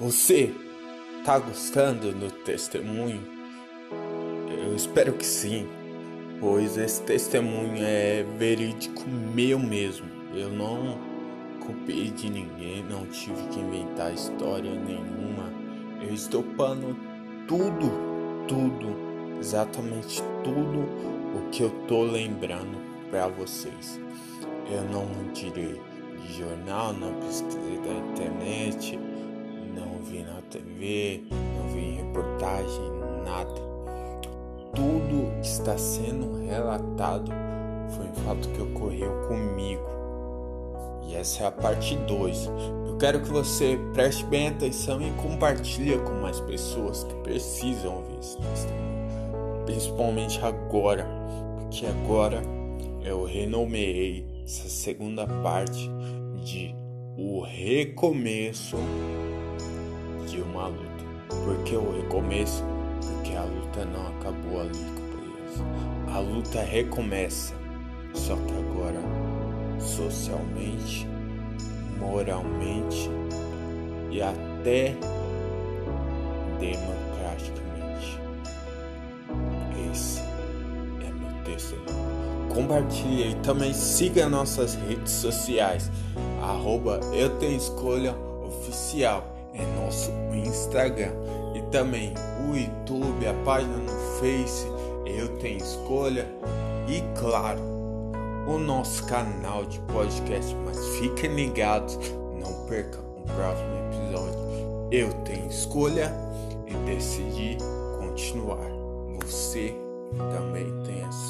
Você tá gostando do testemunho? Eu espero que sim, pois esse testemunho é verídico meu mesmo. Eu não copiei de ninguém, não tive que inventar história nenhuma. Eu estou pano tudo, tudo, exatamente tudo o que eu tô lembrando para vocês. Eu não tirei de jornal, não pesquisei da TV, não vi reportagem, nada. Tudo que está sendo relatado foi um fato que ocorreu comigo. E essa é a parte 2. Eu quero que você preste bem atenção e compartilhe com mais pessoas que precisam ouvir esse testemunho. Principalmente agora, porque agora eu renomeei essa segunda parte de o recomeço de uma luta. Porque o recomeço, porque a luta não acabou ali, companheiros. A luta recomeça, só que agora socialmente, moralmente e até democraticamente. Esse é meu testemunho. Compartilhe e também siga nossas redes sociais, arroba eu tenho escolha oficial é nosso Instagram e também o YouTube, a página no Face, eu tenho escolha e claro, o nosso canal de podcast, mas fiquem ligados, não percam o próximo episódio. Eu tenho escolha e decidi continuar. Você também tem essa escolha.